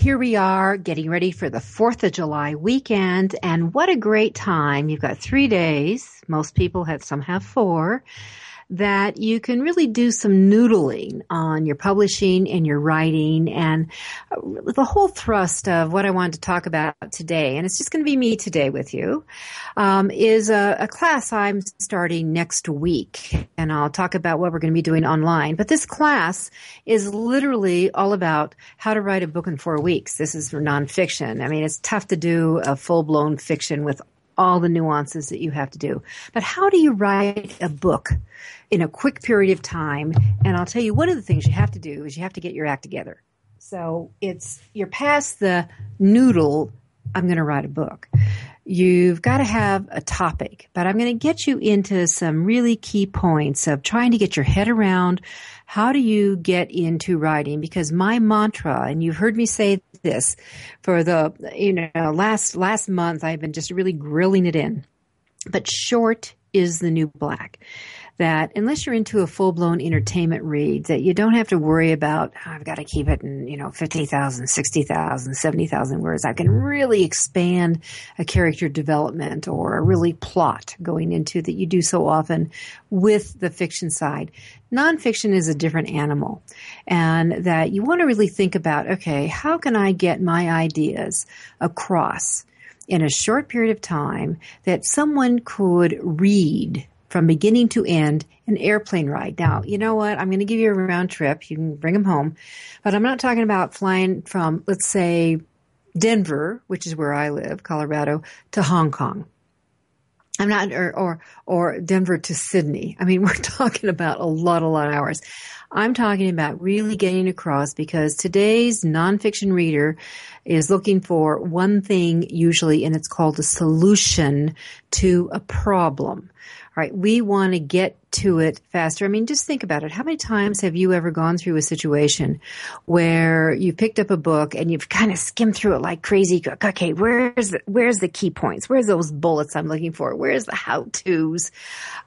here we are getting ready for the 4th of July weekend, and what a great time. You've got three days. Most people have, some have four that you can really do some noodling on your publishing and your writing and uh, the whole thrust of what I wanted to talk about today, and it's just going to be me today with you, um, is a, a class I'm starting next week. And I'll talk about what we're going to be doing online. But this class is literally all about how to write a book in four weeks. This is for nonfiction. I mean, it's tough to do a full blown fiction with all the nuances that you have to do. But how do you write a book in a quick period of time? And I'll tell you, one of the things you have to do is you have to get your act together. So it's, you're past the noodle, I'm going to write a book. You've got to have a topic, but I'm going to get you into some really key points of trying to get your head around how do you get into writing? Because my mantra, and you've heard me say this for the, you know, last, last month, I've been just really grilling it in. But short is the new black that unless you're into a full blown entertainment read, that you don't have to worry about, oh, I've got to keep it in, you know, 50,000, 60,000, 70,000 words. I can mm-hmm. really expand a character development or a really plot going into that you do so often with the fiction side. Nonfiction is a different animal and that you want to really think about, okay, how can I get my ideas across? in a short period of time that someone could read from beginning to end an airplane ride. Now, you know what? I'm going to give you a round trip. You can bring them home, but I'm not talking about flying from, let's say, Denver, which is where I live, Colorado, to Hong Kong. I'm not, or, or, or Denver to Sydney. I mean, we're talking about a lot, a lot of hours. I'm talking about really getting across because today's nonfiction reader is looking for one thing usually, and it's called a solution to a problem right, we want to get to it faster. I mean, just think about it. How many times have you ever gone through a situation where you picked up a book and you've kind of skimmed through it like crazy? Okay, where's the, where's the key points? Where's those bullets I'm looking for? Where's the how tos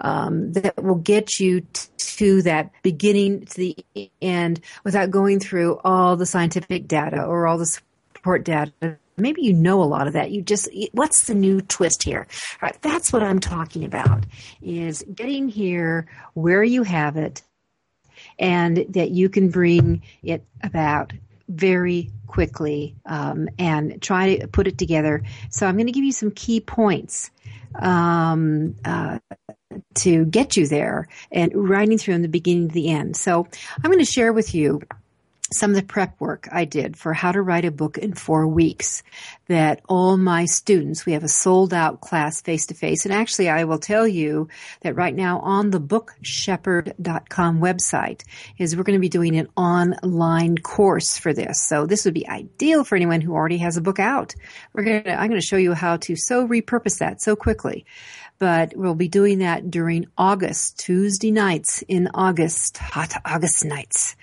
um, that will get you to that beginning to the end without going through all the scientific data or all the support data maybe you know a lot of that. You just, what's the new twist here? All right, that's what I'm talking about is getting here where you have it and that you can bring it about very quickly um, and try to put it together. So I'm going to give you some key points um, uh, to get you there and writing through from the beginning to the end. So I'm going to share with you some of the prep work I did for how to write a book in four weeks that all my students, we have a sold out class face to face. And actually, I will tell you that right now on the bookshepherd.com website is we're going to be doing an online course for this. So this would be ideal for anyone who already has a book out. We're going to, I'm going to show you how to so repurpose that so quickly but we'll be doing that during August, Tuesday nights in August, hot August nights,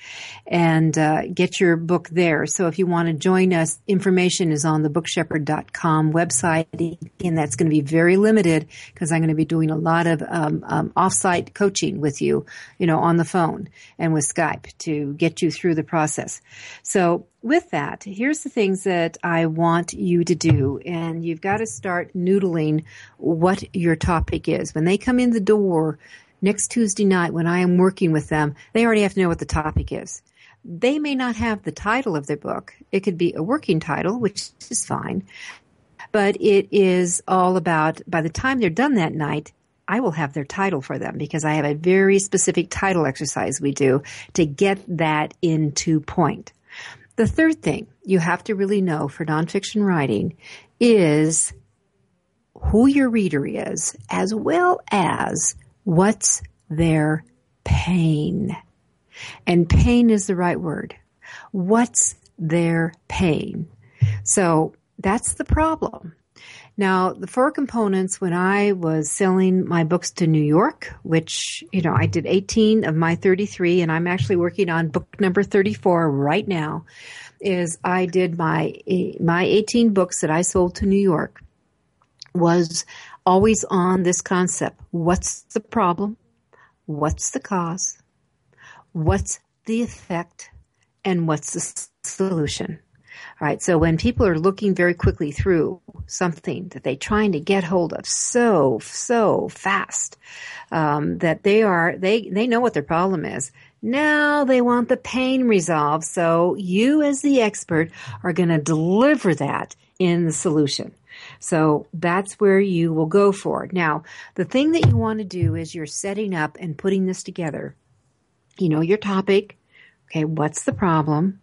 and uh, get your book there. So if you want to join us, information is on the bookshepherd.com website, and that's going to be very limited because I'm going to be doing a lot of um, um, offsite coaching with you, you know, on the phone and with Skype to get you through the process. So with that, here's the things that I want you to do. And you've got to start noodling what your topic is. When they come in the door next Tuesday night, when I am working with them, they already have to know what the topic is. They may not have the title of their book. It could be a working title, which is fine. But it is all about, by the time they're done that night, I will have their title for them because I have a very specific title exercise we do to get that into point. The third thing you have to really know for nonfiction writing is who your reader is as well as what's their pain. And pain is the right word. What's their pain? So that's the problem. Now, the four components when I was selling my books to New York, which, you know, I did 18 of my 33 and I'm actually working on book number 34 right now, is I did my, my 18 books that I sold to New York was always on this concept. What's the problem? What's the cause? What's the effect? And what's the solution? Right. So when people are looking very quickly through something that they're trying to get hold of so, so fast, um, that they are, they, they know what their problem is. Now they want the pain resolved. So you as the expert are going to deliver that in the solution. So that's where you will go for. Now, the thing that you want to do is you're setting up and putting this together. You know your topic. Okay, what's the problem?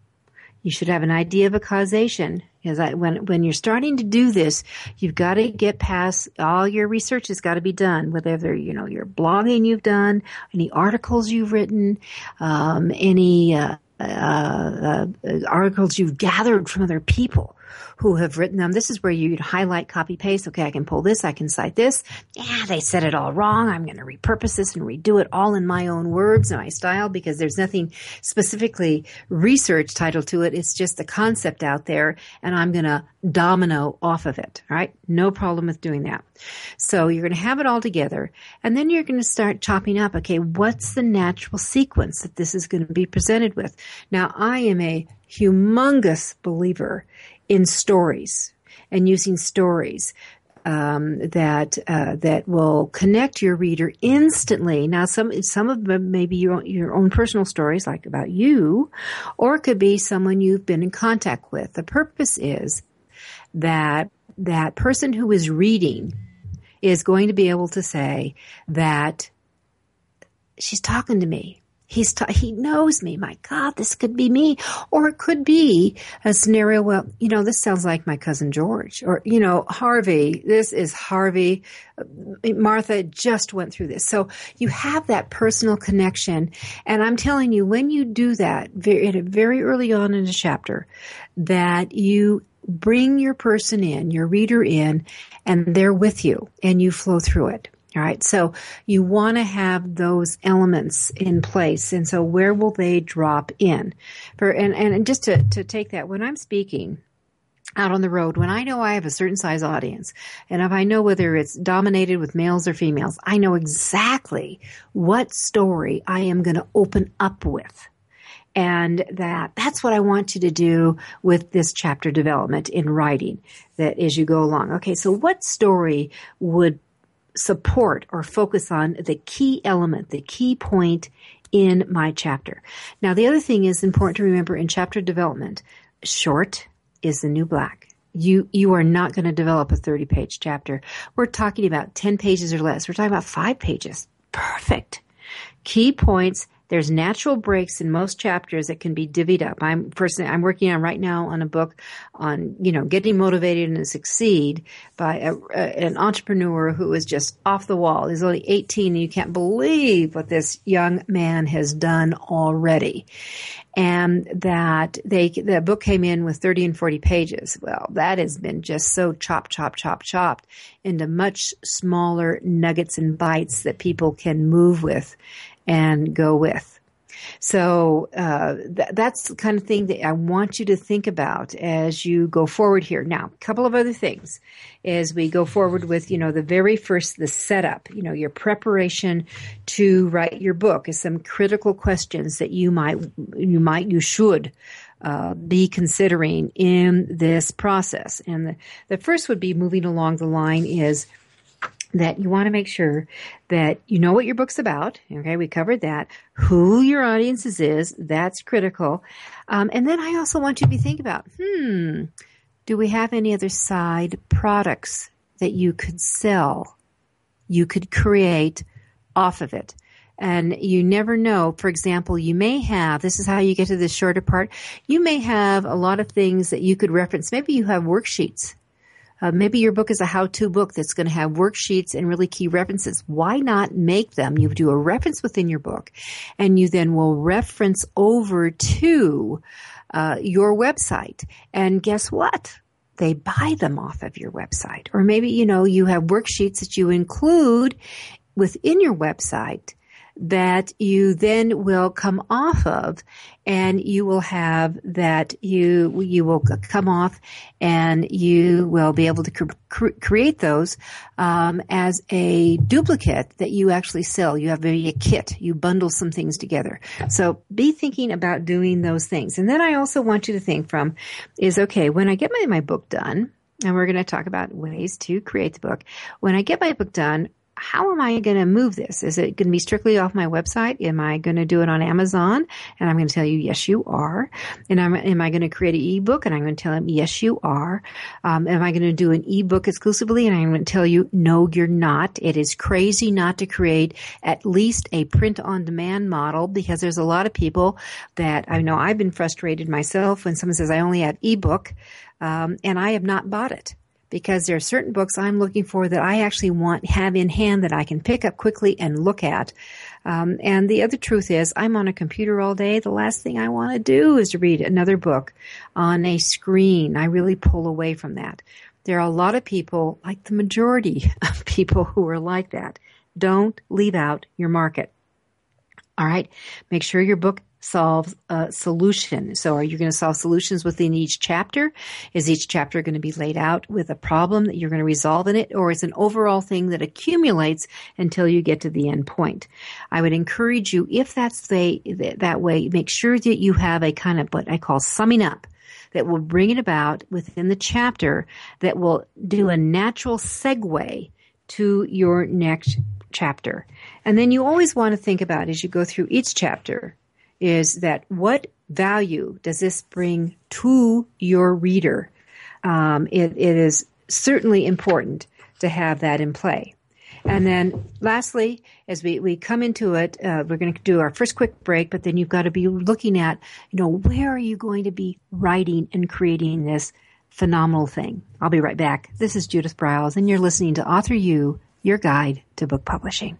You should have an idea of a causation. Because when when you're starting to do this, you've got to get past all your research has got to be done. Whether you know your blogging you've done, any articles you've written, um, any uh, uh, uh, articles you've gathered from other people who have written them. This is where you'd highlight, copy, paste. Okay, I can pull this, I can cite this. Yeah, they said it all wrong. I'm going to repurpose this and redo it all in my own words and my style because there's nothing specifically research title to it. It's just a concept out there and I'm going to domino off of it. Right? No problem with doing that. So you're going to have it all together and then you're going to start chopping up. Okay, what's the natural sequence that this is going to be presented with? Now I am a humongous believer in stories and using stories um, that uh, that will connect your reader instantly. Now, some some of them may be your own, your own personal stories, like about you, or it could be someone you've been in contact with. The purpose is that that person who is reading is going to be able to say that she's talking to me He's he knows me. My God, this could be me, or it could be a scenario. Well, you know, this sounds like my cousin George, or you know, Harvey. This is Harvey. Martha just went through this, so you have that personal connection. And I'm telling you, when you do that very early on in a chapter, that you bring your person in, your reader in, and they're with you, and you flow through it. All right. So you want to have those elements in place. And so where will they drop in? For, and, and just to, to take that, when I'm speaking, out on the road when I know I have a certain size audience and if I know whether it's dominated with males or females, I know exactly what story I am going to open up with. And that, that's what I want you to do with this chapter development in writing that as you go along. Okay. So what story would support or focus on the key element, the key point in my chapter. Now, the other thing is important to remember in chapter development, short is the new black. You, you are not going to develop a 30 page chapter. We're talking about 10 pages or less. We're talking about five pages. Perfect. Key points there's natural breaks in most chapters that can be divvied up. I'm personally, I'm working on right now on a book on, you know, getting motivated and succeed by a, a, an entrepreneur who is just off the wall. He's only 18 and you can't believe what this young man has done already. And that they, the book came in with 30 and 40 pages. Well, that has been just so chop, chop, chop, chopped into much smaller nuggets and bites that people can move with and go with. So uh, th- that's the kind of thing that I want you to think about as you go forward here. Now, a couple of other things as we go forward with, you know, the very first, the setup, you know, your preparation to write your book is some critical questions that you might, you might, you should uh, be considering in this process. And the, the first would be moving along the line is that you want to make sure that you know what your book's about. Okay, we covered that. Who your audiences is, that's critical. Um, and then I also want you to be thinking about, hmm, do we have any other side products that you could sell, you could create off of it? And you never know. For example, you may have, this is how you get to the shorter part. You may have a lot of things that you could reference. Maybe you have worksheets. Uh, maybe your book is a how-to book that's going to have worksheets and really key references. Why not make them? You do a reference within your book and you then will reference over to uh, your website. And guess what? They buy them off of your website. Or maybe, you know, you have worksheets that you include within your website that you then will come off of and you will have that you you will come off and you will be able to cr- create those um, as a duplicate that you actually sell. You have maybe a kit. You bundle some things together. So be thinking about doing those things. And then i also want you to think from is okay when i get my, my book done and we're going to talk about ways to create the book. When I get my book done, how am I going to move this? Is it going to be strictly off my website? Am I going to do it on Amazon? And I'm going to tell you, yes, you are. And I'm, am I going to create an ebook? And I'm going to tell them, yes, you are. Um, am I going to do an ebook exclusively? And I'm going to tell you, no, you're not. It is crazy not to create at least a print on demand model because there's a lot of people that I know I've been frustrated myself when someone says I only have ebook. Um, and I have not bought it because there are certain books I'm looking for that I actually want have in hand that I can pick up quickly and look at. Um, and the other truth is, I'm on a computer all day. The last thing I want to do is to read another book on a screen. I really pull away from that. There are a lot of people, like the majority of people who are like that. Don't leave out your market. All right. Make sure your book solve a solution. So are you going to solve solutions within each chapter? Is each chapter going to be laid out with a problem that you're going to resolve in it? Or is an overall thing that accumulates until you get to the end point? I would encourage you, if that's the, that way, make sure that you have a kind of what I call summing up that will bring it about within the chapter that will do a natural segue to your next chapter. And then you always want to think about as you go through each chapter, is that what value does this bring to your reader? Um, it, it is certainly important to have that in play. And then lastly, as we, we come into it, uh, we're going to do our first quick break, but then you've got to be looking at, you know, where are you going to be writing and creating this phenomenal thing? I'll be right back. This is Judith Briles, and you're listening to Author U, your guide to book publishing.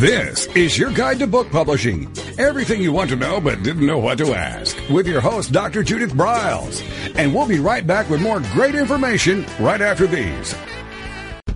This is your guide to book publishing. Everything you want to know but didn't know what to ask with your host, Dr. Judith Briles. And we'll be right back with more great information right after these.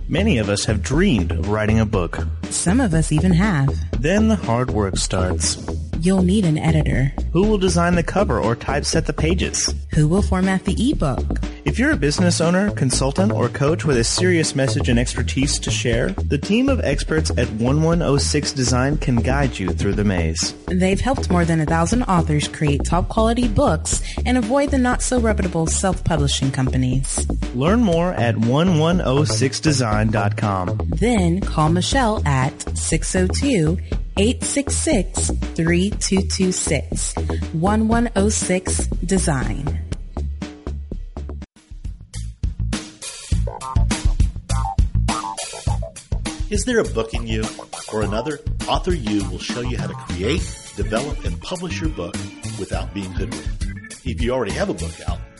Many of us have dreamed of writing a book. Some of us even have. Then the hard work starts. You'll need an editor. Who will design the cover or typeset the pages? Who will format the ebook? If you're a business owner, consultant, or coach with a serious message and expertise to share, the team of experts at 1106 Design can guide you through the maze. They've helped more than a thousand authors create top quality books and avoid the not so reputable self publishing companies. Learn more at 1106design.com. Then call Michelle at 602 866 3226 1106 Design. Is there a book in you or another? Author U will show you how to create, develop, and publish your book without being hoodwinked. If you already have a book out,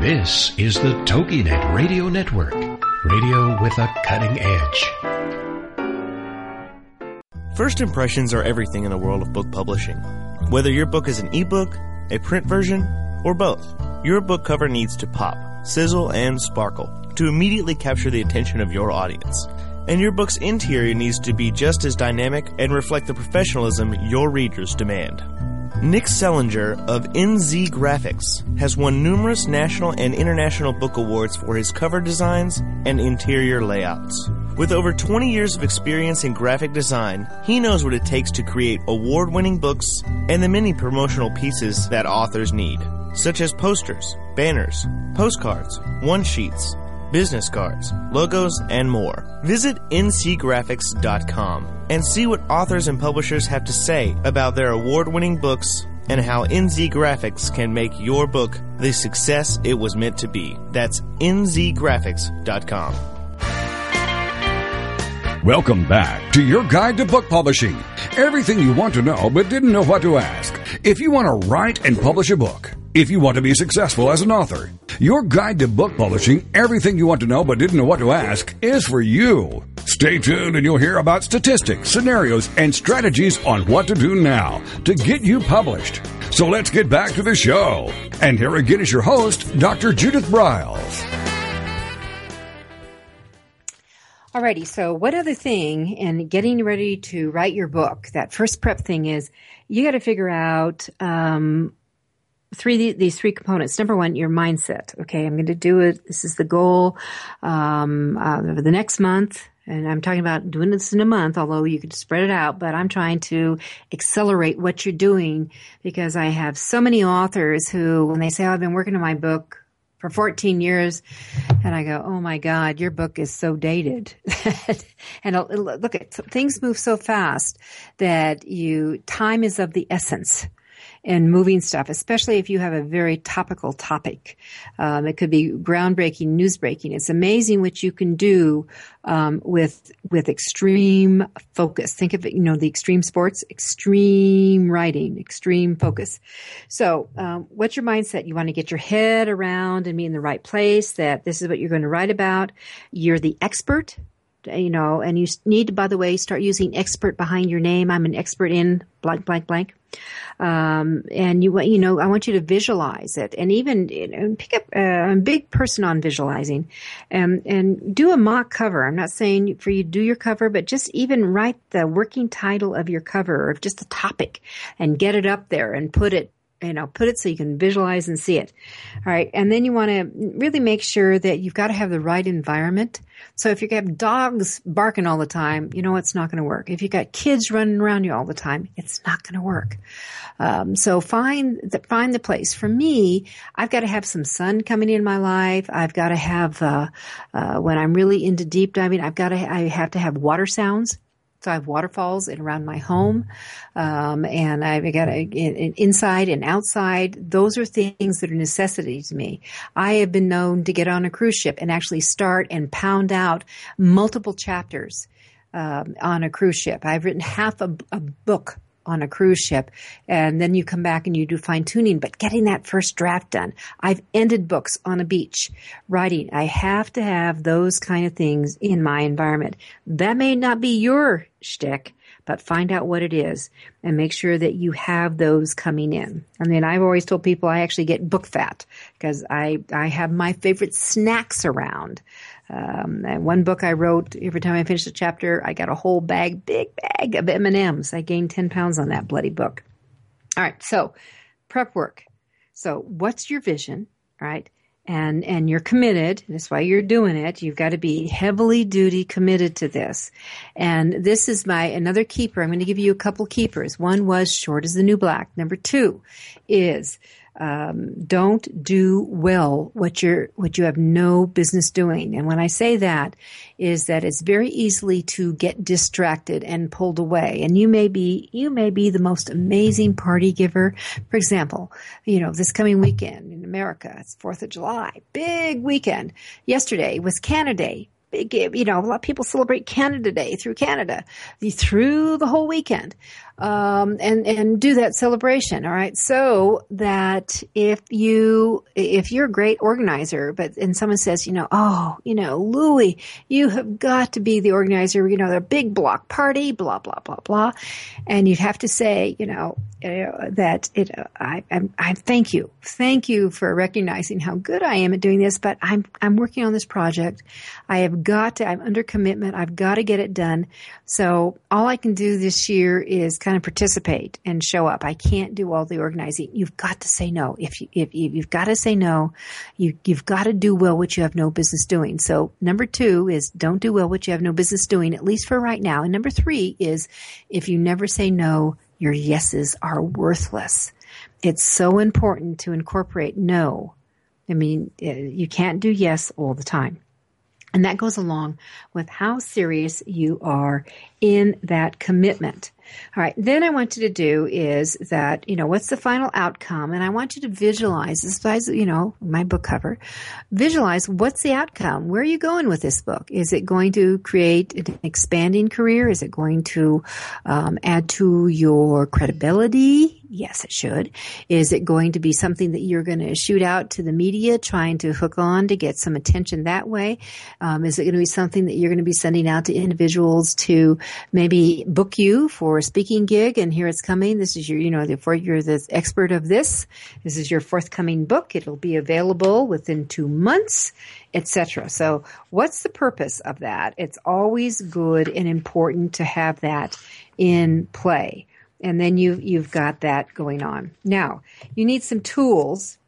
This is the TogiNet Radio Network, radio with a cutting edge. First impressions are everything in the world of book publishing. Whether your book is an ebook, a print version, or both, your book cover needs to pop, sizzle, and sparkle to immediately capture the attention of your audience. And your book's interior needs to be just as dynamic and reflect the professionalism your readers demand. Nick Zelinger of NZ Graphics has won numerous national and international book awards for his cover designs and interior layouts. With over 20 years of experience in graphic design, he knows what it takes to create award winning books and the many promotional pieces that authors need, such as posters, banners, postcards, one sheets, business cards, logos, and more. Visit nzgraphics.com and see what authors and publishers have to say about their award winning books and how NZ Graphics can make your book the success it was meant to be. That's nzgraphics.com. Welcome back to your guide to book publishing. Everything you want to know but didn't know what to ask. If you want to write and publish a book, if you want to be successful as an author, your guide to book publishing, everything you want to know but didn't know what to ask, is for you. Stay tuned and you'll hear about statistics, scenarios, and strategies on what to do now to get you published. So let's get back to the show. And here again is your host, Dr. Judith Briles. Alrighty, so one other thing in getting ready to write your book, that first prep thing is you got to figure out um, three these three components. Number one, your mindset. Okay, I'm going to do it. This is the goal um, uh, the next month. And I'm talking about doing this in a month, although you could spread it out, but I'm trying to accelerate what you're doing because I have so many authors who, when they say, oh, I've been working on my book for 14 years. And I go, oh my God, your book is so dated. and look at things move so fast that you, time is of the essence in moving stuff, especially if you have a very topical topic. Um, it could be groundbreaking, news breaking. It's amazing what you can do um, with with extreme focus. Think of it, you know, the extreme sports, extreme writing, extreme focus. So, um, what's your mindset? You want to get your head around and be in the right place. That this is what you're going to write about. You're the expert you know, and you need to, by the way, start using expert behind your name. I'm an expert in blank, blank, blank. Um, and you, want, you know, I want you to visualize it and even you know, pick up, uh, a big person on visualizing and, and do a mock cover. I'm not saying for you do your cover, but just even write the working title of your cover or just a topic and get it up there and put it you know, put it so you can visualize and see it. All right. And then you want to really make sure that you've got to have the right environment. So if you have dogs barking all the time, you know, it's not going to work. If you've got kids running around you all the time, it's not going to work. Um, so find the, find the place. For me, I've got to have some sun coming in my life. I've got to have, uh, uh, when I'm really into deep diving, I've got to, I have to have water sounds so I have waterfalls around my home, um, and I've got a, in, inside and outside. Those are things that are necessities to me. I have been known to get on a cruise ship and actually start and pound out multiple chapters um, on a cruise ship. I've written half a, a book on a cruise ship and then you come back and you do fine tuning, but getting that first draft done. I've ended books on a beach writing. I have to have those kind of things in my environment. That may not be your shtick, but find out what it is and make sure that you have those coming in. I mean, I've always told people I actually get book fat because I, I have my favorite snacks around. Um, one book I wrote, every time I finished a chapter, I got a whole bag, big bag of M&Ms. I gained 10 pounds on that bloody book. All right. So prep work. So what's your vision? Right. And, and you're committed. That's why you're doing it. You've got to be heavily duty committed to this. And this is my, another keeper. I'm going to give you a couple keepers. One was short as the new black. Number two is, um, don't do well what you're what you have no business doing. And when I say that, is that it's very easily to get distracted and pulled away. And you may be you may be the most amazing party giver. For example, you know this coming weekend in America, it's Fourth of July, big weekend. Yesterday was Canada Day big, you know, a lot of people celebrate Canada Day through Canada, through the whole weekend. Um, and and do that celebration. All right, so that if you if you're a great organizer, but and someone says, you know, oh, you know, Louie, you have got to be the organizer. You know, the big block party, blah blah blah blah, and you'd have to say, you know, uh, that it. Uh, I, I I thank you, thank you for recognizing how good I am at doing this, but I'm I'm working on this project. I have got to. I'm under commitment. I've got to get it done. So all I can do this year is kind of participate and show up. I can't do all the organizing. You've got to say no. If you, if you've got to say no, you, you've got to do well what you have no business doing. So number two is don't do well what you have no business doing, at least for right now. And number three is if you never say no, your yeses are worthless. It's so important to incorporate no. I mean, uh, you can't do yes all the time. And that goes along with how serious you are in that commitment. All right. Then I want you to do is that, you know, what's the final outcome? And I want you to visualize this, you know, my book cover, visualize what's the outcome? Where are you going with this book? Is it going to create an expanding career? Is it going to um, add to your credibility? Yes, it should. Is it going to be something that you're going to shoot out to the media, trying to hook on to get some attention that way? Um, is it going to be something that you're going to be sending out to individuals to maybe book you for a speaking gig? And here it's coming. This is your, you know, therefore you're the expert of this. This is your forthcoming book. It'll be available within two months, etc. So, what's the purpose of that? It's always good and important to have that in play and then you you've got that going on. Now you need some tools,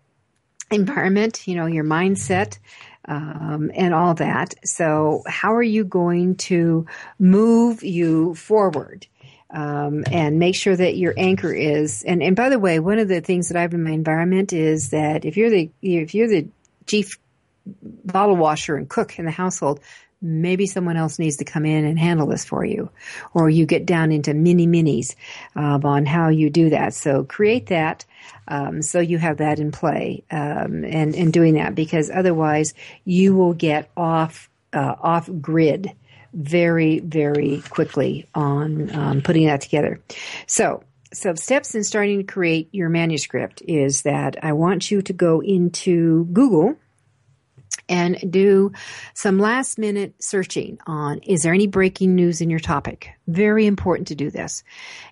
environment, you know, your mindset. Um, and all that. So, how are you going to move you forward? Um, and make sure that your anchor is. And, and by the way, one of the things that I have in my environment is that if you're the if you're the chief bottle washer and cook in the household, maybe someone else needs to come in and handle this for you. Or you get down into mini minis um, on how you do that. So create that um, so you have that in play um, and, and doing that because otherwise you will get off uh, off grid very very quickly on um, putting that together. So so steps in starting to create your manuscript is that I want you to go into Google and do some last minute searching on is there any breaking news in your topic? Very important to do this.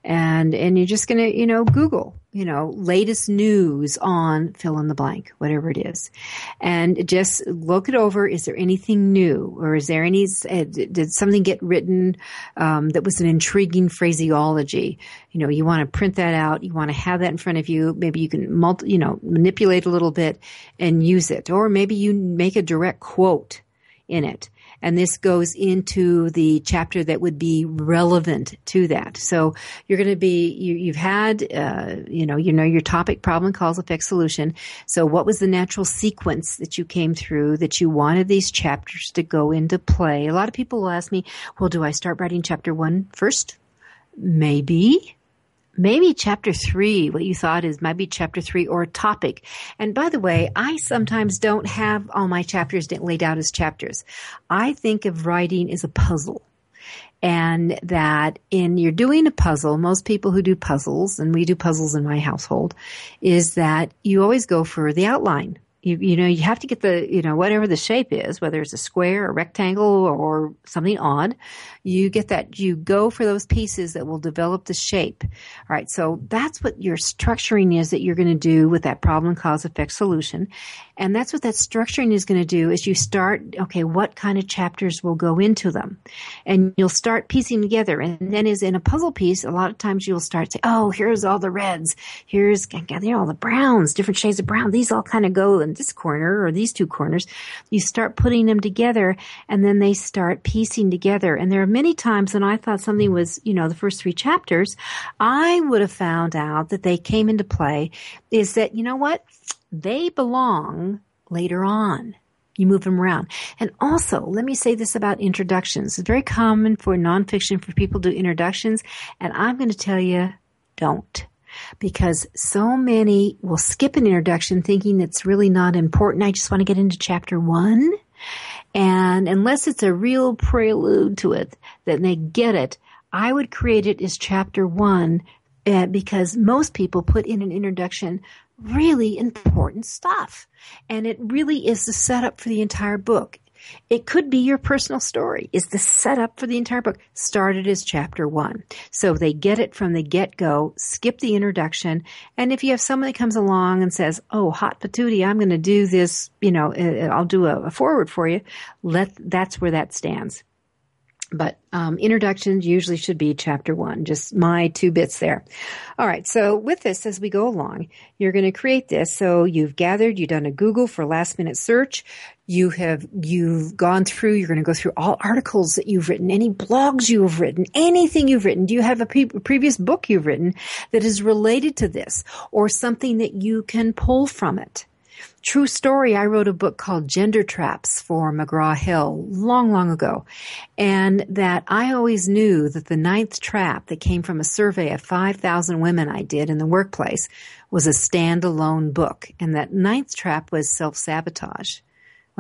And and you're just going to, you know, Google you know, latest news on fill in the blank, whatever it is. And just look it over. Is there anything new or is there any, uh, did something get written, um, that was an intriguing phraseology? You know, you want to print that out. You want to have that in front of you. Maybe you can multi, you know, manipulate a little bit and use it. Or maybe you make a direct quote in it and this goes into the chapter that would be relevant to that. So you're going to be you, have had uh, you know you know your topic, problem, cause, effect, solution. So what was the natural sequence that you came through that you wanted these chapters to go into play? A lot of people will ask me, well, do I start writing chapter one first? Maybe maybe chapter three, what you thought is maybe chapter three or a topic. And by the way, I sometimes don't have all my chapters laid out as chapters. I think of writing as a puzzle. And that in you're doing a puzzle, most people who do puzzles, and we do puzzles in my household, is that you always go for the outline you, you know, you have to get the, you know, whatever the shape is, whether it's a square, a rectangle, or something odd, you get that, you go for those pieces that will develop the shape. All right. So that's what your structuring is that you're going to do with that problem, cause, effect, solution. And that's what that structuring is going to do is you start, okay, what kind of chapters will go into them? And you'll start piecing together. And then as in a puzzle piece, a lot of times you'll start to, oh, here's all the reds. Here's, you know, all the browns, different shades of brown. These all kind of go this corner or these two corners. You start putting them together and then they start piecing together. And there are many times when I thought something was, you know, the first three chapters, I would have found out that they came into play is that, you know what? They belong later on. You move them around. And also, let me say this about introductions. It's very common for nonfiction for people to do introductions, and I'm going to tell you, don't. Because so many will skip an introduction thinking it's really not important. I just want to get into chapter one. And unless it's a real prelude to it, then they get it I would create it as chapter one uh, because most people put in an introduction really important stuff. And it really is the setup for the entire book. It could be your personal story. Is the setup for the entire book started as chapter one. So they get it from the get go, skip the introduction. And if you have someone that comes along and says, Oh, hot patootie, I'm going to do this, you know, uh, I'll do a, a forward for you. Let, that's where that stands. But um, introductions usually should be chapter one, just my two bits there. All right, so with this, as we go along, you're going to create this. So you've gathered, you've done a Google for last minute search. You have, you've gone through, you're going to go through all articles that you've written, any blogs you have written, anything you've written. Do you have a, pre- previous book you've written that is related to this or something that you can pull from it? True story, I wrote a book called Gender Traps for McGraw Hill long, long ago. And that I always knew that the ninth trap that came from a survey of 5,000 women I did in the workplace was a standalone book. And that ninth trap was self-sabotage.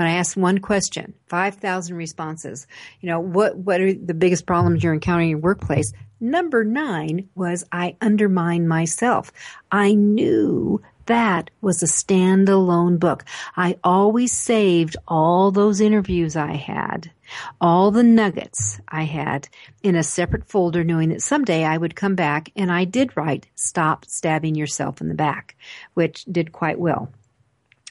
When I asked one question, 5,000 responses, you know, what, what are the biggest problems you're encountering in your workplace? Number nine was I undermine myself. I knew that was a standalone book. I always saved all those interviews I had, all the nuggets I had in a separate folder knowing that someday I would come back and I did write Stop Stabbing Yourself in the Back, which did quite well.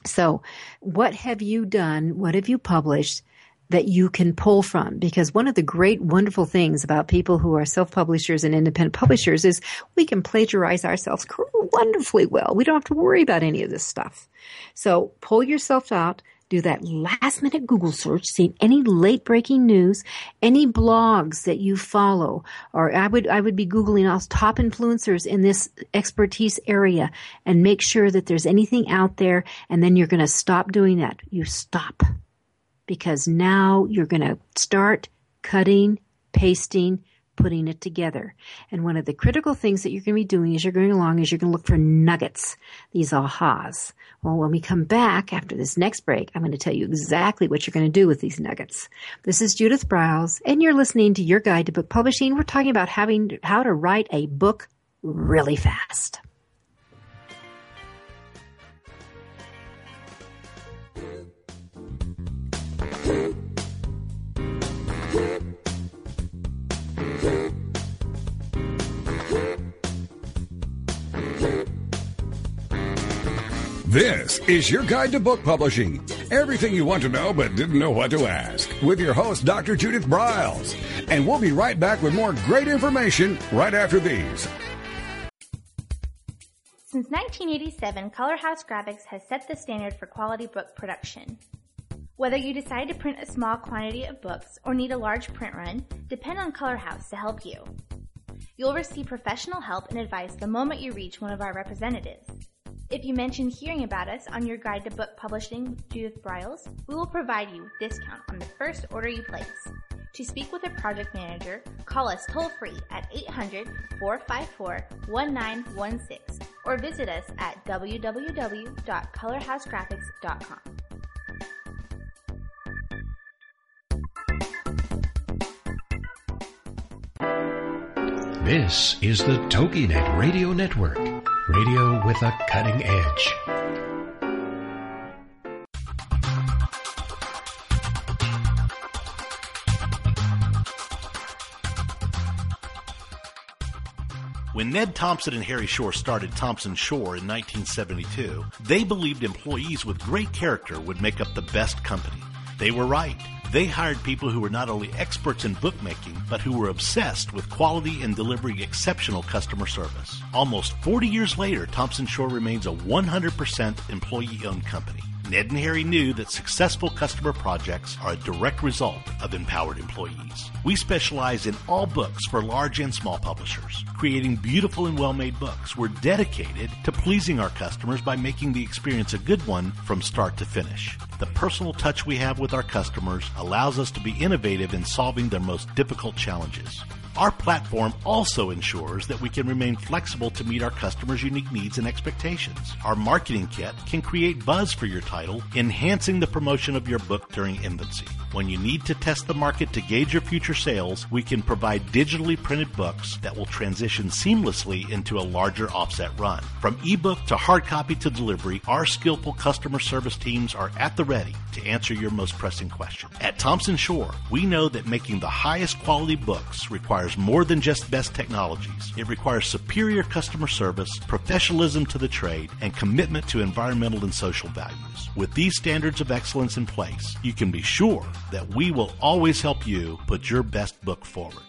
So what have you done? What have you published that you can pull from. Because one of the great, wonderful things about people who are self-publishers and independent publishers is we can plagiarize ourselves wonderfully well. We don't have to worry about any of this stuff. So pull yourself out, do that last minute Google search, see any late breaking news, any blogs that you follow, or I would, I would be Googling all top influencers in this expertise area and make sure that there's anything out there. And then you're going to stop doing that. You stop because now you're going to start cutting, pasting, putting it together. And one of the critical things that you're going to be doing as you're going along is you're going to look for nuggets, these ahas. Well, when we come back after this next break, I'm going to tell you exactly what you're going to do with these nuggets. This is Judith Briles, and you're listening to Your Guide to Book Publishing. We're talking about having how to write a book really fast. This is your guide to book publishing. Everything you want to know but didn't know what to ask. With your host, Dr. Judith Briles. And we'll be right back with more great information right after these. Since 1987, Color House Graphics has set the standard for quality book production. Whether you decide to print a small quantity of books or need a large print run, depend on Color House to help you. You'll receive professional help and advice the moment you reach one of our representatives. If you mention hearing about us on your guide to book publishing with Judith Briles, we will provide you with discount on the first order you place. To speak with a project manager, call us toll free at 800-454-1916 or visit us at www.colorhousegraphics.com. This is the TogiNet Radio Network, radio with a cutting edge. When Ned Thomson and Harry Shore started Thomson Shore in 1972, they believed employees with great character would make up the best company. They were right. They hired people who were not only experts in bookmaking, but who were obsessed with quality and delivering exceptional customer service. Almost 40 years later, Thomson Shore remains a 100% employee owned company. Ned and Harry knew that successful customer projects are a direct result of empowered employees. We specialize in all books for large and small publishers. Creating beautiful and well-made books, we're dedicated to pleasing our customers by making the experience a good one from start to finish. The personal touch we have with our customers allows us to be innovative in solving their most difficult challenges. Our platform also ensures that we can remain flexible to meet our customers' unique needs and expectations. Our marketing kit can create buzz for your title Enhancing the Promotion of Your Book During Infancy. When you need to test the market to gauge your future sales, we can provide digitally printed books that will transition seamlessly into a larger offset run. From ebook to hard copy to delivery, our skillful customer service teams are at the ready to answer your most pressing question. At Thomson Shore, we know that making the highest quality books requires more than just best technologies. It requires superior customer service, professionalism to the trade, and commitment to environmental and social values. With these standards of excellence in place, you can be sure that we will always help you put your best book forward.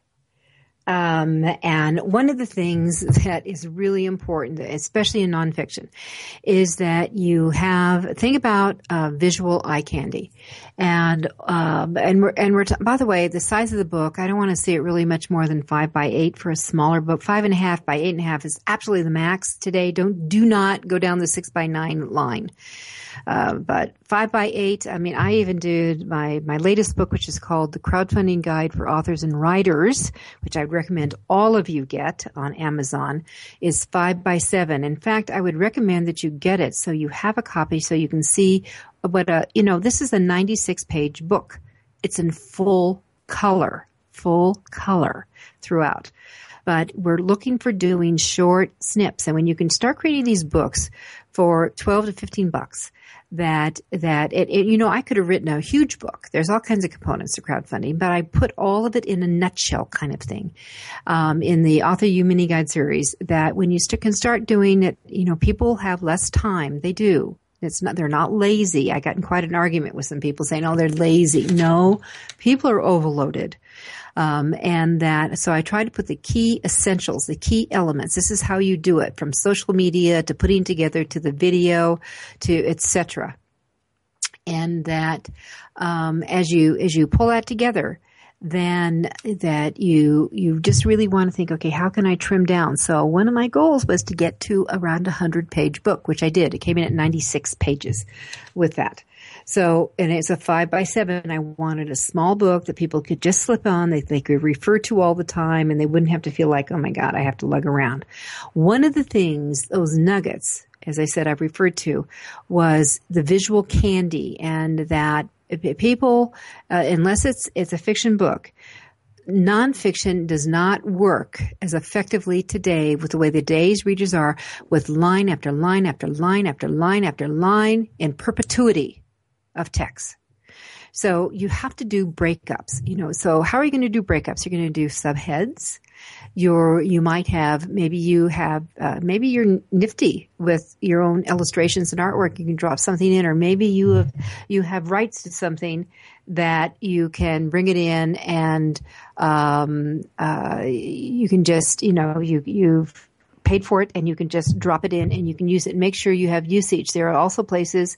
um, and one of the things that is really important, especially in nonfiction, is that you have think about uh, visual eye candy, and um, and we're and we're t- by the way, the size of the book. I don't want to see it really much more than five by eight for a smaller book. Five and a half by eight and a half is absolutely the max today. Don't do not go down the six by nine line. Uh, but five by eight, I mean, I even did my, my latest book, which is called The Crowdfunding Guide for Authors and Writers, which I recommend all of you get on Amazon, is five by seven. In fact, I would recommend that you get it so you have a copy so you can see what a, you know, this is a 96 page book. It's in full color, full color throughout but we're looking for doing short snips. And when you can start creating these books for 12 to 15 bucks, that that it, it, you know I could have written a huge book. There's all kinds of components to crowdfunding, but I put all of it in a nutshell kind of thing um, in the Author U mini guide series. That when you st- can start doing it, you know people have less time. They do. It's not. They're not lazy. I got in quite an argument with some people saying, "Oh, they're lazy." No, people are overloaded. Um, and that, so I try to put the key essentials, the key elements. This is how you do it from social media to putting together to the video to etc. And that, um, as you, as you pull that together, then that you you just really want to think okay how can i trim down so one of my goals was to get to around a 100 page book which i did it came in at 96 pages with that so, and it's a five by seven. I wanted a small book that people could just slip on, that they could refer to all the time, and they wouldn't have to feel like, oh my God, I have to lug around. One of the things, those nuggets, as I said, I've referred to, was the visual candy, and that people, uh, unless it's it's a fiction book, nonfiction does not work as effectively today with the way the day's readers are, with line after line after line after line after line in perpetuity of text. So you have to do breakups, you know. So how are you going to do breakups? You're going to do subheads. You're, you might have, maybe you have, uh, maybe you're nifty with your own illustrations and artwork. You can drop something in, or maybe you have, you have rights to something that you can bring it in and, um, uh, you can just, you know, you, you've, paid for it and you can just drop it in and you can use it. Make sure you have usage. There are also places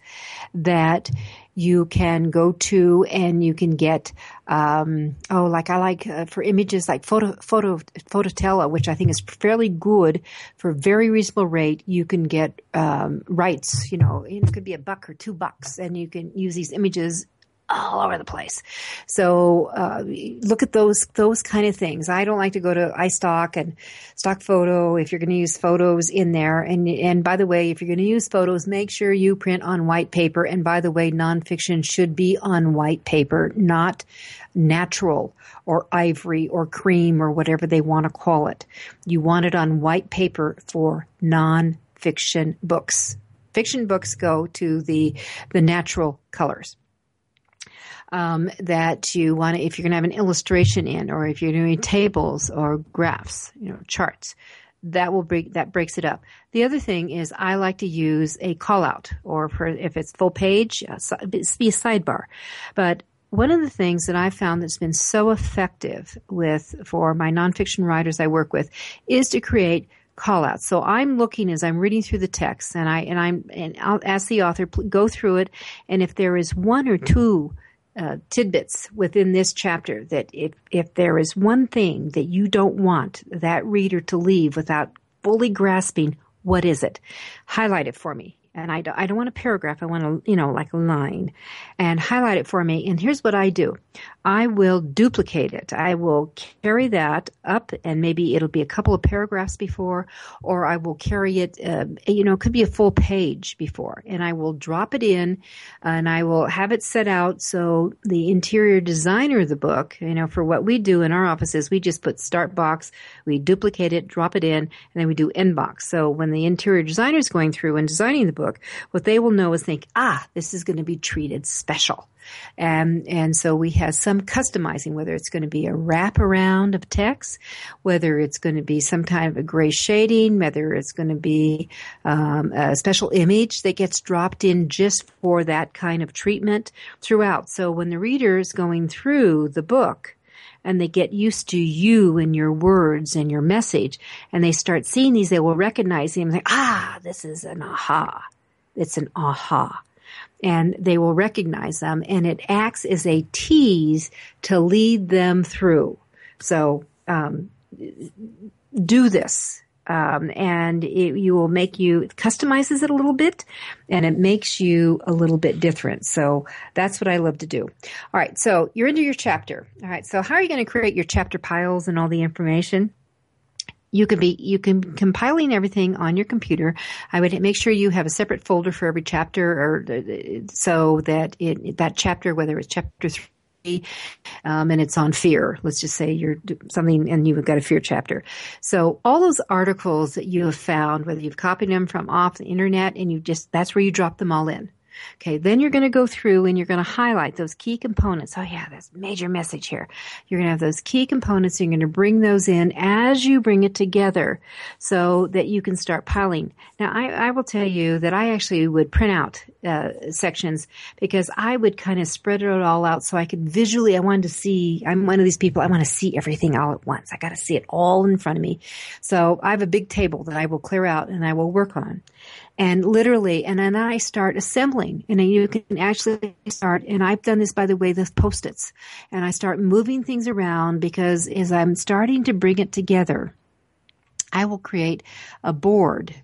that you can go to and you can get um, oh like I like uh, for images like photo photo Fotolia which I think is fairly good for very reasonable rate you can get um, rights you know it could be a buck or two bucks and you can use these images all over the place. So uh, look at those those kind of things. I don't like to go to iStock and stock photo if you're going to use photos in there. And and by the way, if you're going to use photos, make sure you print on white paper. And by the way, nonfiction should be on white paper, not natural or ivory or cream or whatever they want to call it. You want it on white paper for nonfiction books. Fiction books go to the the natural colors um, that you want to, if you're going to have an illustration in, or if you're doing tables or graphs, you know, charts, that will break that breaks it up. The other thing is I like to use a call out, or for, if it's full page, uh, be a sidebar. But one of the things that I found that's been so effective with for my nonfiction writers I work with is to create call outs. So I'm looking as I'm reading through the text and I, and I'm, and I'll ask the author, go through it. And if there is one or two uh, tidbits within this chapter that if, if there is one thing that you don't want that reader to leave without fully grasping, what is it? Highlight it for me and I don't, I don't want a paragraph. I want a, you know, like a line and highlight it for me. And here's what I do. I will duplicate it. I will carry that up and maybe it'll be a couple of paragraphs before, or I will carry it, uh, you know, it could be a full page before and I will drop it in and I will have it set out so the interior designer of the book, you know, for what we do in our offices, we just put start box, we duplicate it, drop it in, and then we do inbox. So when the interior designer is going through and designing the book, book, what they will know is think, ah, this is going to be treated special. And, and so we have some customizing, whether it's going to be a wraparound of text, whether it's going to be some kind of a gray shading, whether it's going to be um, a special image that gets dropped in just for that kind of treatment throughout. So when the reader is going through the book, and they get used to you and your words and your message and they start seeing these, they will recognize them like, ah, this is an aha. It's an aha. And they will recognize them and it acts as a tease to lead them through. So, um, do this. Um, and it, you will make you it customizes it a little bit and it makes you a little bit different. So that's what I love to do. All right. So you're into your chapter. All right. So how are you going to create your chapter piles and all the information? You can be you can compiling everything on your computer. I would make sure you have a separate folder for every chapter, or so that it, that chapter, whether it's chapter three, um, and it's on fear. Let's just say you're something and you've got a fear chapter. So all those articles that you have found, whether you've copied them from off the internet and you just that's where you drop them all in. Okay, then you're going to go through and you're going to highlight those key components. Oh yeah, that's major message here. You're going to have those key components. You're going to bring those in as you bring it together so that you can start piling. Now, I, I will tell you that I actually would print out uh, sections because I would kind of spread it all out so I could visually, I wanted to see, I'm one of these people, I want to see everything all at once. I got to see it all in front of me. So I have a big table that I will clear out and I will work on and literally, and then I start assembling and then you can actually start, and I've done this by the way, the post-its. And I start moving things around because as I'm starting to bring it together, I will create a board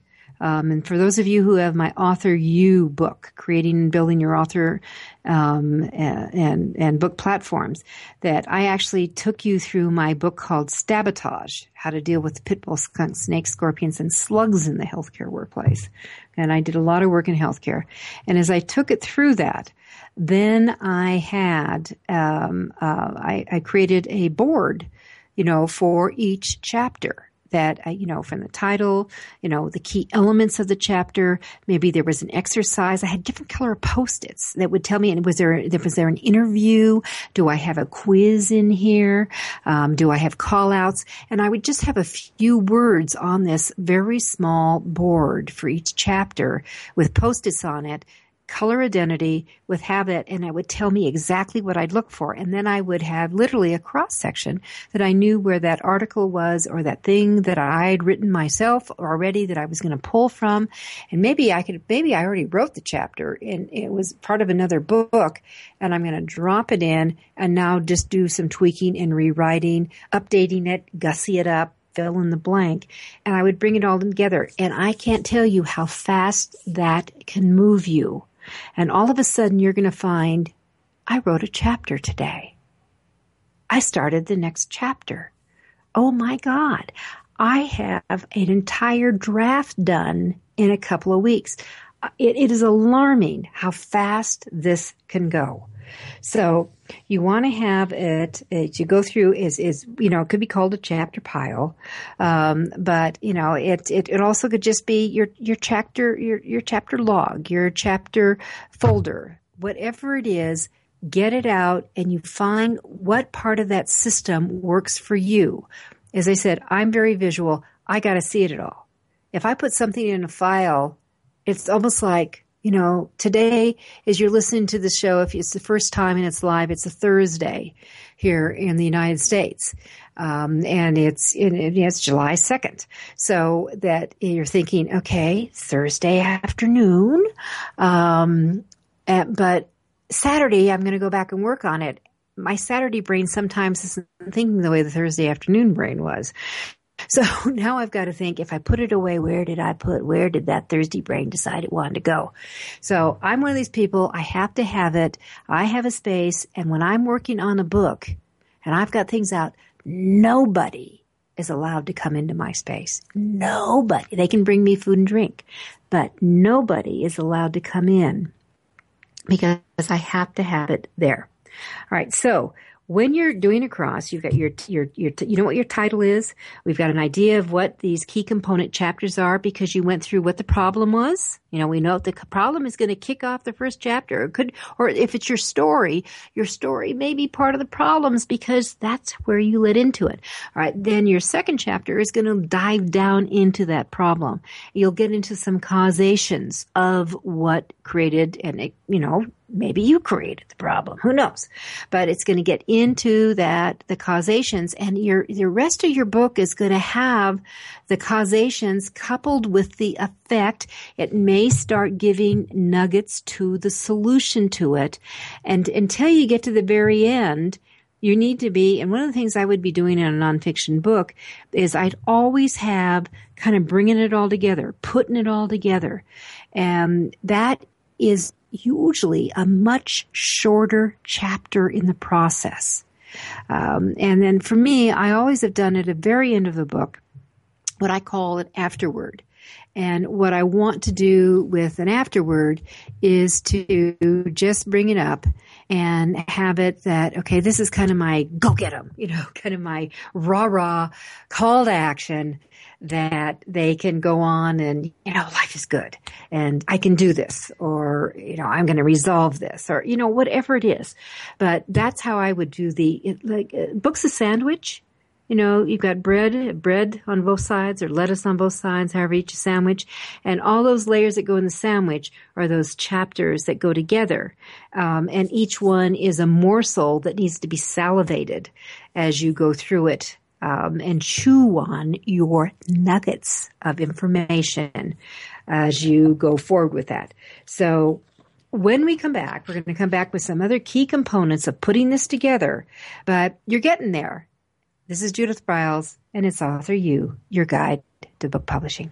um, and for those of you who have my Author U book, creating and building your author um, and and book platforms, that I actually took you through my book called Stabotage: How to Deal with Pit Bull, Skunks, Snakes, Scorpions, and Slugs in the Healthcare Workplace. And I did a lot of work in healthcare. And as I took it through that, then I had um, uh, I, I created a board, you know, for each chapter that, uh, you know, from the title, you know, the key elements of the chapter. Maybe there was an exercise. I had different color post-its that would tell me, and was there, was there an interview? Do I have a quiz in here? Um, do I have call outs? And I would just have a few words on this very small board for each chapter with post-its on it color identity with habit and it would tell me exactly what I'd look for. And then I would have literally a cross section that I knew where that article was or that thing that I'd written myself already that I was going to pull from. And maybe I could, maybe I already wrote the chapter and it was part of another book and I'm going to drop it in and now just do some tweaking and rewriting, updating it, gussy it up, fill in the blank and I would bring it all together. And I can't tell you how fast that can move you. And all of a sudden you're going to find, I wrote a chapter today. I started the next chapter. Oh my God. I have an entire draft done in a couple of weeks. Uh, it, it is alarming how fast this can go. So you want to have it, it you go through is, is, you know, it could be called a chapter pile. Um, but, you know, it, it, it also could just be your, your chapter, your, your chapter log, your chapter folder, whatever it is, get it out and you find what part of that system works for you. As I said, I'm very visual. I got to see it at all. If I put something in a file, it's almost like you know, today, as you're listening to the show, if it's the first time and it's live, it's a Thursday here in the United States. Um, and it's in, it's July 2nd. So that you're thinking, okay, Thursday afternoon. Um, but Saturday, I'm going to go back and work on it. My Saturday brain sometimes isn't thinking the way the Thursday afternoon brain was. So now I've got to think if I put it away, where did I put, where did that Thursday brain decide it wanted to go? So I'm one of these people, I have to have it. I have a space. And when I'm working on a book and I've got things out, nobody is allowed to come into my space. Nobody. They can bring me food and drink, but nobody is allowed to come in because I have to have it there. All right. So when you're doing a cross, you've got your, your, your, you know what your title is? We've got an idea of what these key component chapters are because you went through what the problem was. You know, we know the problem is going to kick off the first chapter. It could, or if it's your story, your story may be part of the problems because that's where you let into it. All right. Then your second chapter is going to dive down into that problem. You'll get into some causations of what created and, it you know, maybe you created the problem. Who knows? But it's going to get into that, the causations and your, the rest of your book is going to have the causations coupled with the effect. It may start giving nuggets to the solution to it. And until you get to the very end, you need to be, and one of the things I would be doing in a nonfiction book is I'd always have kind of bringing it all together, putting it all together. And that is usually a much shorter chapter in the process. Um, and then for me, I always have done at the very end of the book what I call an afterword. And what I want to do with an afterword is to just bring it up and have it that, okay, this is kind of my go get them, you know, kind of my rah rah call to action that they can go on and, you know, life is good and I can do this or, you know, I'm going to resolve this or, you know, whatever it is. But that's how I would do the, like, uh, books a sandwich. You know, you've got bread, bread on both sides or lettuce on both sides, however each sandwich. And all those layers that go in the sandwich are those chapters that go together. Um, and each one is a morsel that needs to be salivated as you go through it um, and chew on your nuggets of information as you go forward with that. So when we come back, we're going to come back with some other key components of putting this together, but you're getting there. This is Judith Briles, and it's Author U, your guide to book publishing.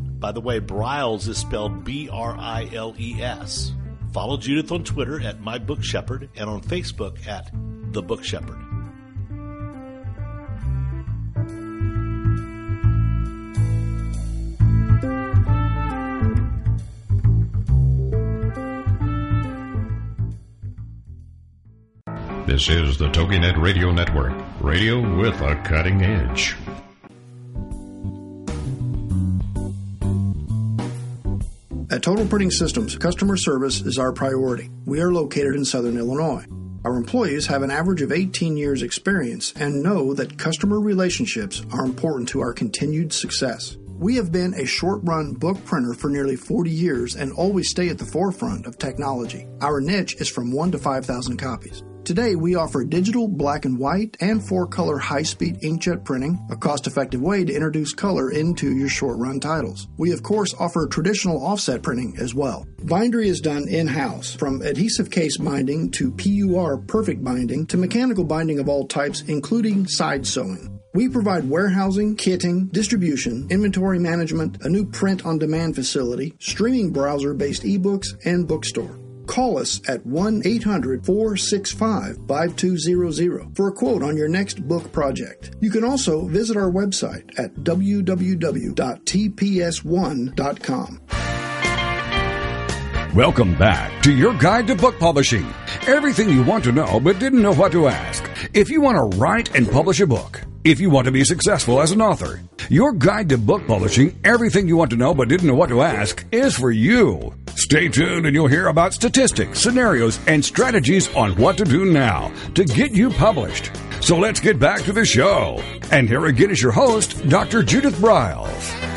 By the way, Briles is spelled B R I L E S. Follow Judith on Twitter at My Book Shepherd and on Facebook at The Book Shepherd. This is the TogiNet Radio Network, radio with a cutting edge. At Total Printing Systems, customer service is our priority. We are located in Southern Illinois. Our employees have an average of 18 years' experience and know that customer relationships are important to our continued success. We have been a short run book printer for nearly 40 years and always stay at the forefront of technology. Our niche is from 1 to 5,000 copies. Today, we offer digital, black and white, and four color high speed inkjet printing, a cost effective way to introduce color into your short run titles. We, of course, offer traditional offset printing as well. Bindery is done in house, from adhesive case binding to PUR perfect binding to mechanical binding of all types, including side sewing. We provide warehousing, kitting, distribution, inventory management, a new print on demand facility, streaming browser based ebooks, and bookstore. Call us at 1 800 465 5200 for a quote on your next book project. You can also visit our website at www.tps1.com. Welcome back to your guide to book publishing. Everything you want to know but didn't know what to ask. If you want to write and publish a book, if you want to be successful as an author, your guide to book publishing, everything you want to know but didn't know what to ask, is for you. Stay tuned and you'll hear about statistics, scenarios, and strategies on what to do now to get you published. So let's get back to the show. And here again is your host, Dr. Judith Briles.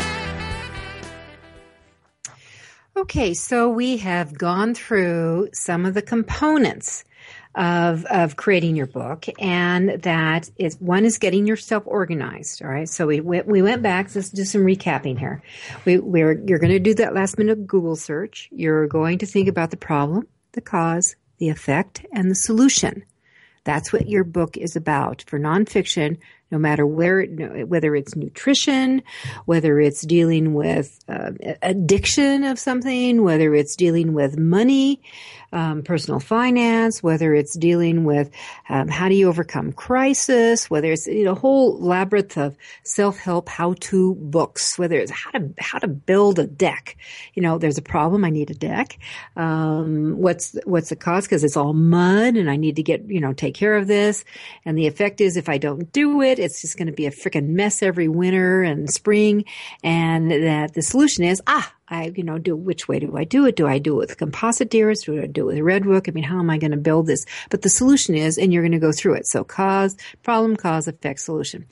Okay, so we have gone through some of the components of of creating your book, and that is one is getting yourself organized. All right, so we went we went back. Let's do some recapping here. We we're you're going to do that last minute Google search. You're going to think about the problem, the cause, the effect, and the solution. That's what your book is about. For nonfiction, no matter where, whether it's nutrition, whether it's dealing with uh, addiction of something, whether it's dealing with money, um, personal finance, whether it's dealing with um, how do you overcome crisis, whether it's you know, a whole labyrinth of self-help how-to books, whether it's how to how to build a deck. You know, there's a problem, I need a deck. Um, what's what's the cause? Because it's all mud, and I need to get you know take care of this. And the effect is, if I don't do it, it's just going to be a freaking mess every winter and spring. And that the solution is ah I, you know, do which way do I do it? Do I do it with composite deers? Do I do it with redwood? I mean, how am I going to build this? But the solution is, and you're going to go through it. So cause, problem, cause, effect, solution.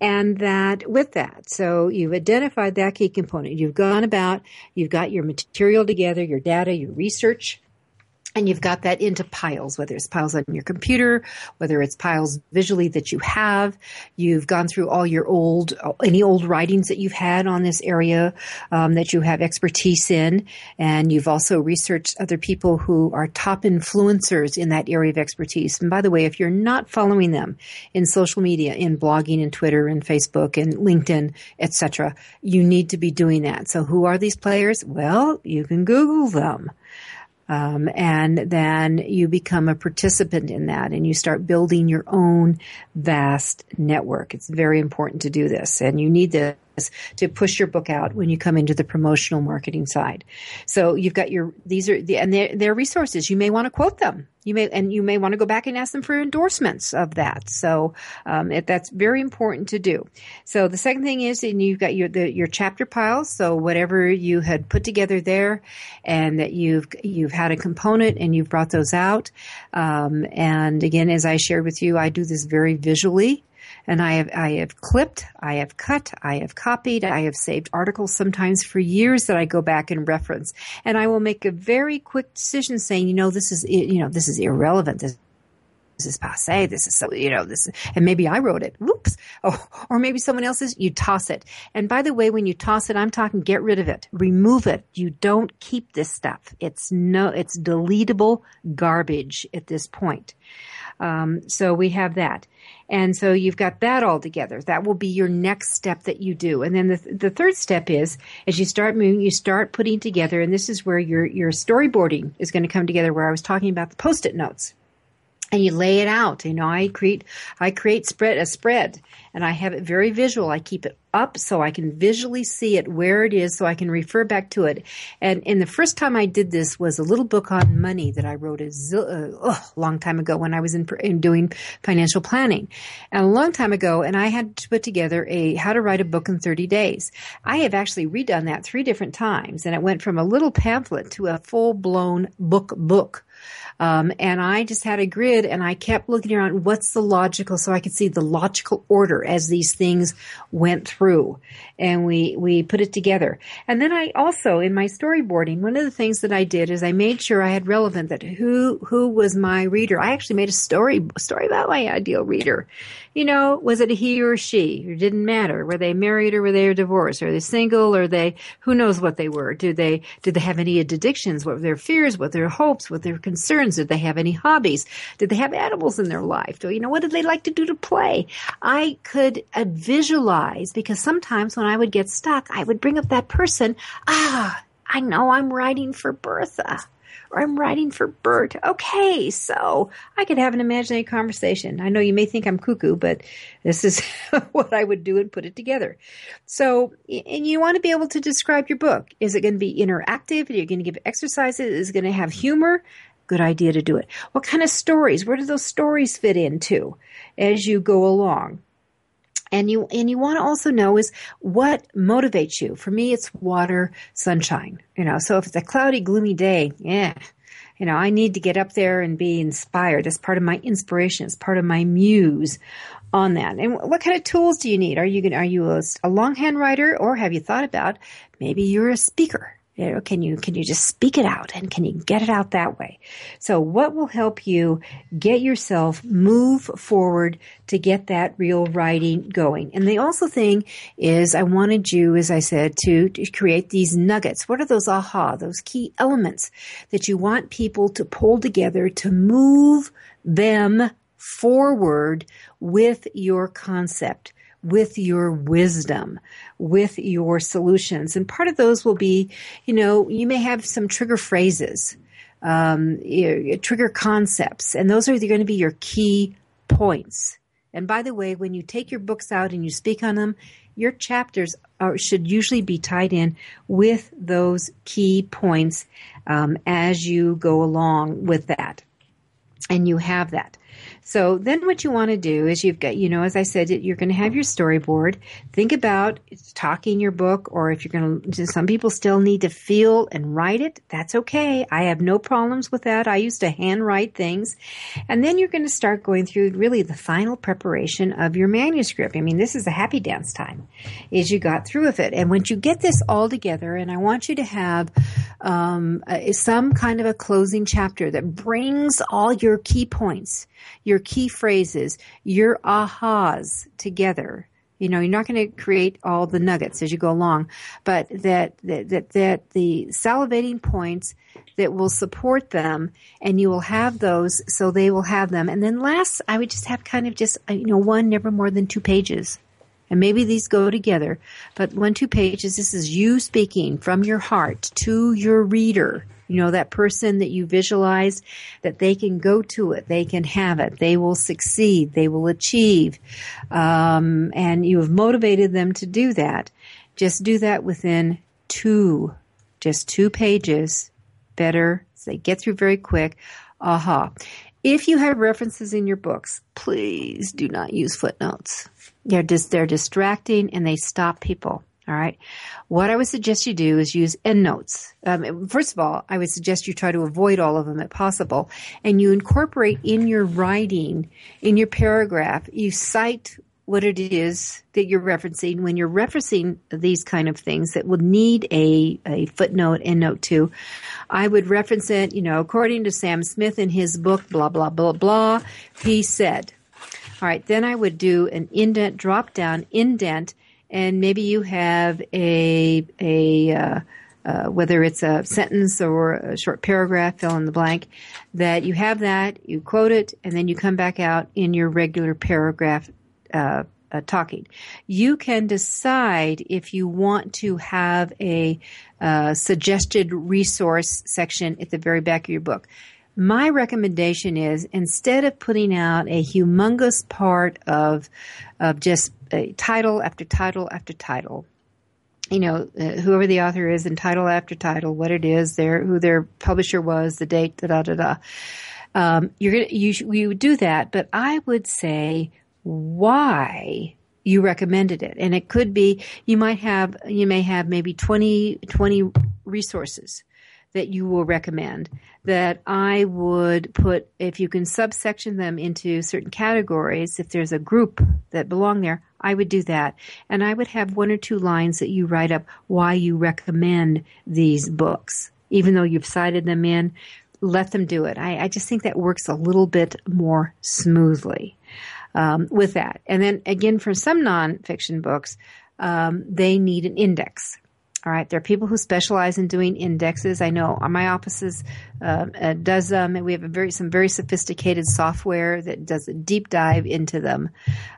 And that with that, so you've identified that key component. You've gone about, you've got your material together, your data, your research, and you've got that into piles, whether it's piles on your computer, whether it's piles visually that you have. You've gone through all your old, any old writings that you've had on this area um, that you have expertise in, and you've also researched other people who are top influencers in that area of expertise. And by the way, if you're not following them in social media, in blogging, and Twitter, and Facebook, and LinkedIn, etc., you need to be doing that. So, who are these players? Well, you can Google them. Um, and then you become a participant in that and you start building your own vast network. It's very important to do this and you need this to push your book out when you come into the promotional marketing side. So you've got your, these are the, and they're, they're resources. You may want to quote them. You may, and you may want to go back and ask them for endorsements of that. So, um, it, that's very important to do. So the second thing is, and you've got your, the, your chapter piles. So whatever you had put together there and that you've, you've had a component and you've brought those out. Um, and again, as I shared with you, I do this very visually and I have I have clipped, I have cut, I have copied, I have saved articles sometimes for years that I go back and reference, and I will make a very quick decision saying, you know, this is you know this is irrelevant. This this is passe. This is so, you know, this, and maybe I wrote it. Whoops. Oh, or maybe someone else's. You toss it. And by the way, when you toss it, I'm talking get rid of it. Remove it. You don't keep this stuff. It's no, it's deletable garbage at this point. Um, so we have that. And so you've got that all together. That will be your next step that you do. And then the, the third step is as you start moving, you start putting together, and this is where your, your storyboarding is going to come together, where I was talking about the post-it notes and you lay it out. You know, I create, I create spread, a spread and I have it very visual. I keep it up so I can visually see it where it is so I can refer back to it. And, the first time I did this was a little book on money that I wrote a uh, long time ago when I was in, in doing financial planning. And a long time ago, and I had to put together a how to write a book in 30 days. I have actually redone that three different times and it went from a little pamphlet to a full blown book book. Um, and I just had a grid and I kept looking around what's the logical so I could see the logical order as these things went through. And we, we put it together. And then I also, in my storyboarding, one of the things that I did is I made sure I had relevant that who, who was my reader. I actually made a story, story about my ideal reader you know, was it he or she? It didn't matter. Were they married or were they divorced? Are they single? Or they, who knows what they were? Do they, did they have any addictions? What were their fears? What were their hopes? What their? Did they have any hobbies? Did they have animals in their life? Do, you know, what did they like to do to play? I could uh, visualize because sometimes when I would get stuck, I would bring up that person. Ah, I know I'm writing for Bertha or I'm writing for Bert. Okay, so I could have an imaginary conversation. I know you may think I'm cuckoo, but this is what I would do and put it together. So, and you want to be able to describe your book. Is it going to be interactive? Are you going to give exercises? Is it going to have humor? Good idea to do it. What kind of stories? Where do those stories fit into as you go along? and you and you want to also know is what motivates you. For me, it's water, sunshine. You know, so if it's a cloudy, gloomy day, yeah, you know, I need to get up there and be inspired. That's part of my inspiration. It's part of my muse on that. And what kind of tools do you need? Are you going are you a, a longhand writer or have you thought about maybe you're a speaker? You know, can you can you just speak it out and can you get it out that way? So what will help you get yourself move forward to get that real writing going? And the also thing is I wanted you, as I said, to, to create these nuggets. What are those aha, those key elements that you want people to pull together to move them forward with your concept? with your wisdom, with your solutions. And part of those will be, you know, you may have some trigger phrases, um, trigger concepts, and those are going to be your key points. And by the way, when you take your books out and you speak on them, your chapters are, should usually be tied in with those key points um, as you go along with that. And you have that. So then what you want to do is you've got, you know, as I said, you're going to have your storyboard. Think about talking your book or if you're going to, some people still need to feel and write it. That's okay. I have no problems with that. I used to handwrite things. And then you're going to start going through really the final preparation of your manuscript. I mean, this is a happy dance time is you got through with it. And once you get this all together, and I want you to have, um, some kind of a closing chapter that brings all your key points your key phrases, your ahas together. You know, you're not going to create all the nuggets as you go along, but that, that, that, that the salivating points that will support them and you will have those so they will have them. And then last, I would just have kind of just, you know, one, never more than two pages. And maybe these go together, but one, two pages, this is you speaking from your heart to your reader you know, that person that you visualize that they can go to it, they can have it, they will succeed, they will achieve. Um, and you have motivated them to do that. Just do that within two, just two pages. Better. So they get through very quick. Aha. If you have references in your books, please do not use footnotes. They're just, they're distracting and they stop people. All right. What I would suggest you do is use endnotes. Um, first of all, I would suggest you try to avoid all of them if possible, and you incorporate in your writing, in your paragraph, you cite what it is that you're referencing when you're referencing these kind of things that would need a, a footnote endnote to. I would reference it, you know, according to Sam Smith in his book, blah, blah, blah, blah, he said. All right, then I would do an indent, drop down, indent, and maybe you have a a uh, uh, whether it's a sentence or a short paragraph, fill in the blank, that you have that, you quote it, and then you come back out in your regular paragraph uh, uh, talking. You can decide if you want to have a uh, suggested resource section at the very back of your book. My recommendation is instead of putting out a humongous part of of just title after title after title, you know, uh, whoever the author is and title after title, what it is, their who their publisher was, the date, da da da da. Um, you're gonna you you would do that, but I would say why you recommended it, and it could be you might have you may have maybe 20, 20 resources that you will recommend that I would put, if you can subsection them into certain categories, if there's a group that belong there, I would do that. And I would have one or two lines that you write up why you recommend these books. Even though you've cited them in, let them do it. I, I just think that works a little bit more smoothly um, with that. And then again, for some nonfiction books, um, they need an index all right, there are people who specialize in doing indexes. I know my offices uh, uh, does them, and we have a very some very sophisticated software that does a deep dive into them.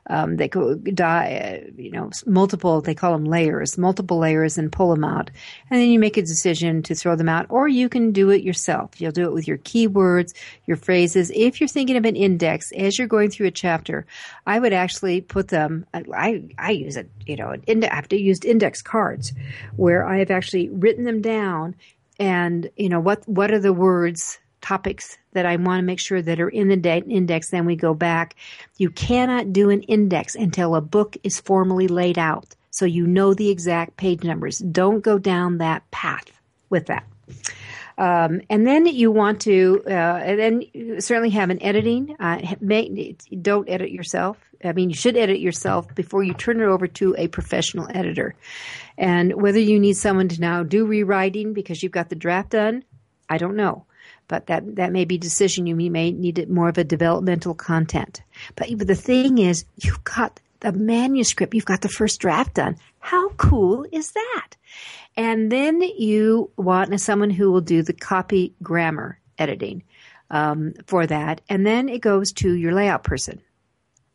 Um, they go die, uh, you know, multiple. They call them layers, multiple layers, and pull them out, and then you make a decision to throw them out, or you can do it yourself. You'll do it with your keywords, your phrases. If you're thinking of an index as you're going through a chapter, I would actually put them. I I use it, you know, an index. I have to use index cards where where I have actually written them down and, you know, what, what are the words, topics that I want to make sure that are in the de- index. Then we go back. You cannot do an index until a book is formally laid out. So you know the exact page numbers. Don't go down that path with that. Um, and then you want to, uh, and then certainly have an editing. Uh, make, don't edit yourself. I mean, you should edit yourself before you turn it over to a professional editor. And whether you need someone to now do rewriting because you've got the draft done, I don't know. But that, that may be a decision. You may need more of a developmental content. But the thing is, you've got the manuscript, you've got the first draft done. How cool is that? And then you want someone who will do the copy grammar editing um, for that. And then it goes to your layout person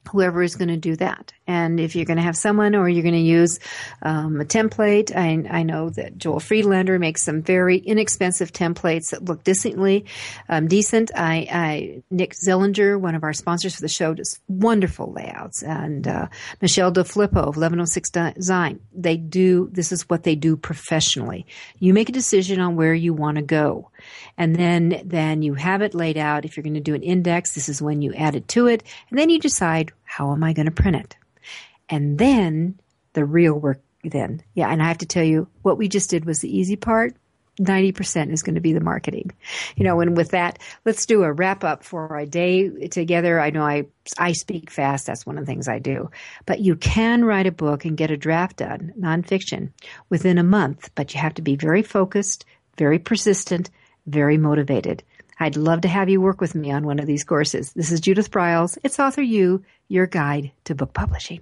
whoever is going to do that. And if you're going to have someone or you're going to use um, a template, I, I, know that Joel Friedlander makes some very inexpensive templates that look decently um, decent. I, I, Nick Zelinger, one of our sponsors for the show, does wonderful layouts, and uh, Michele DeFilippo of 1106 Design. They do this is what they do professionally. You make a decision on where you want to go. And then, then you have it laid out. If you're going to do an index, this is when you add it to it. And then you decide, how am I going to print it? And then the real work then. Yeah. And I have to tell you, what we just did was the easy part. 90% is going to be the marketing. You know, and with that, let's do a wrap up for our day together. I know I, I speak fast. That's one of the things I do. But you can write a book and get a draft done, nonfiction, within a month, but you have to be very focused, very persistent, very motivated. I'd love to have you work with me on one of these courses. This is Judith Briles. It's Author U, your guide to book publishing.